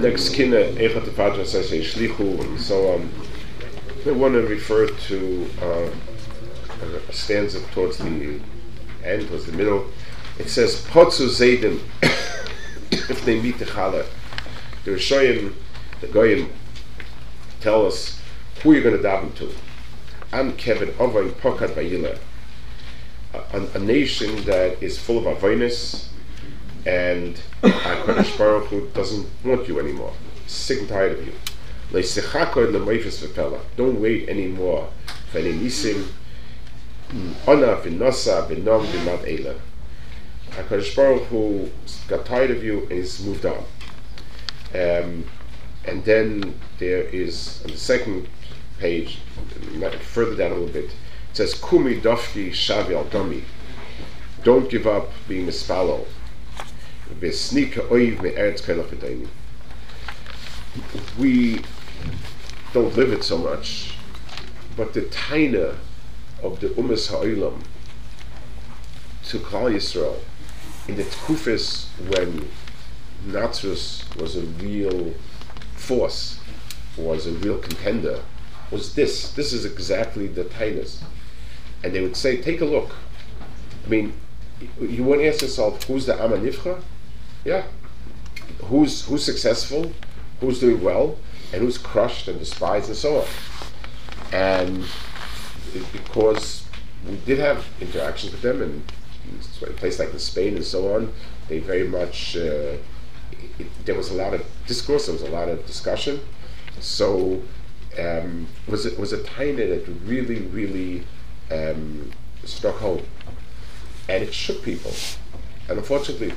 Next kinna, Eichat Ifadra says Shlichu, and so on. I want to refer to uh, a stanza towards the end, towards the middle. It says, "Potzu Zaydim, if they meet the Chala. The Rishoyim, the Goyim, tell us who you're going to daven to. Am Kevin Ovain Pokat Vayila, a nation that is full of avoinus, and HaKadosh Baruch Hu doesn't want you anymore. Sick and tired of you. Don't wait anymore for any nisim. Ona v'nosa v'nom v'mad eila. HaKadosh Baruch Hu got tired of you and he's moved on. Um, and then there is on the second page, further down a little bit, it says Kumi dofki shavi al. Don't give up being a spallow. We don't live it so much, but the taina of the Umas Ha'olam to Klal Yisrael in the Tkufis when Notzrus was a real force, was a real contender, was this. This is exactly the Tainus. And they would say, take a look. I mean, you want to ask yourself, who's the Amanifcha? Yeah. Who's who's successful, who's doing well, and who's crushed and despised and so on. And because we did have interactions with them, and a place like in Spain and so on, they very much uh, it, there was a lot of discourse, there was a lot of discussion. So um, was it was a time that really really um, struck home, and it shook people. And unfortunately,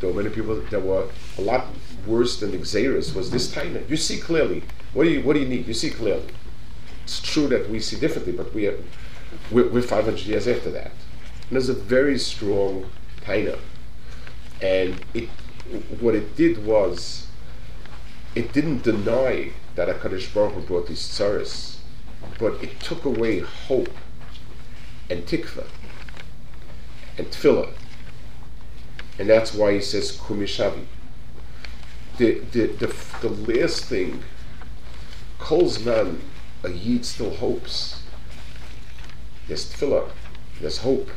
there were many people that were a lot worse than Xeris was this time. You see clearly. What do you What do you need? You see clearly. It's true that we see differently, but we are we're, we're 500 years after that. And there's a very strong taina, and it what it did was it didn't deny that Hakadosh Baruch brought these tsaris, but it took away hope and tikva and tefillah, and that's why he says kumishavi. The the the, the last thing, Kol's man, a yid still hopes. There's tefillah, there's hope,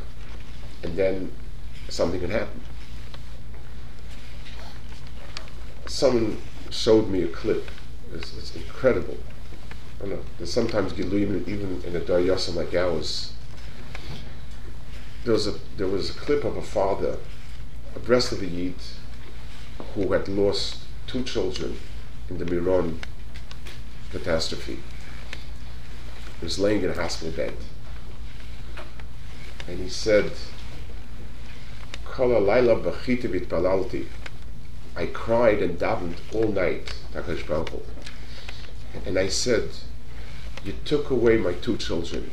and then something can happen. Someone showed me a clip. It's, it's incredible. I know. There's sometimes Giluim even in a Daryasa like ours. There was a there was a clip of a father, a breast of a Yid, who had lost two children in the Miron catastrophe. He was laying in a hospital bed. And he said, Balalti. I cried and davened all night, And I said, You took away my two children.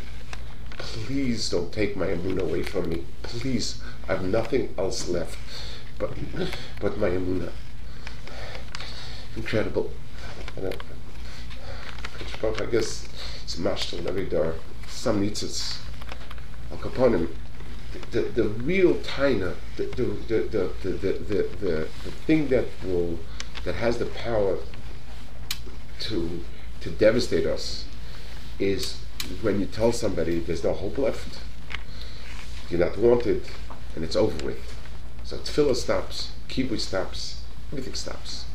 Please don't take my Amun away from me. Please, I have nothing else left but, but my Amunah. Incredible. And I, I guess it's mashtal in every door. Some nitzitz. Al Kaponim the, the real taina, the the, the, the, the, the, the, the thing that will that has the power to to devastate us is when you tell somebody there's no hope left, you're not wanted, and it's over with. So tefillah stops, kibbutz stops, everything stops.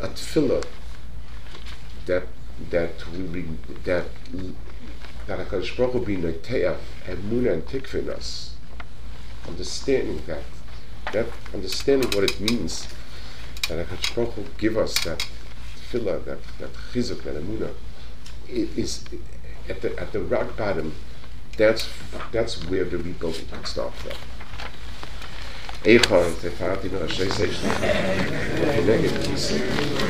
A tefillah that that we bring, that that HaKadosh Baruch Hu be noiteach emunah and tikva in us, understanding that, that understanding what it means that HaKadosh Baruch Hu give us that tefillah, that, that chizuk, that emunah, it is at the, at the rock bottom, that's, that's where the rebuilding can start from. Seishni,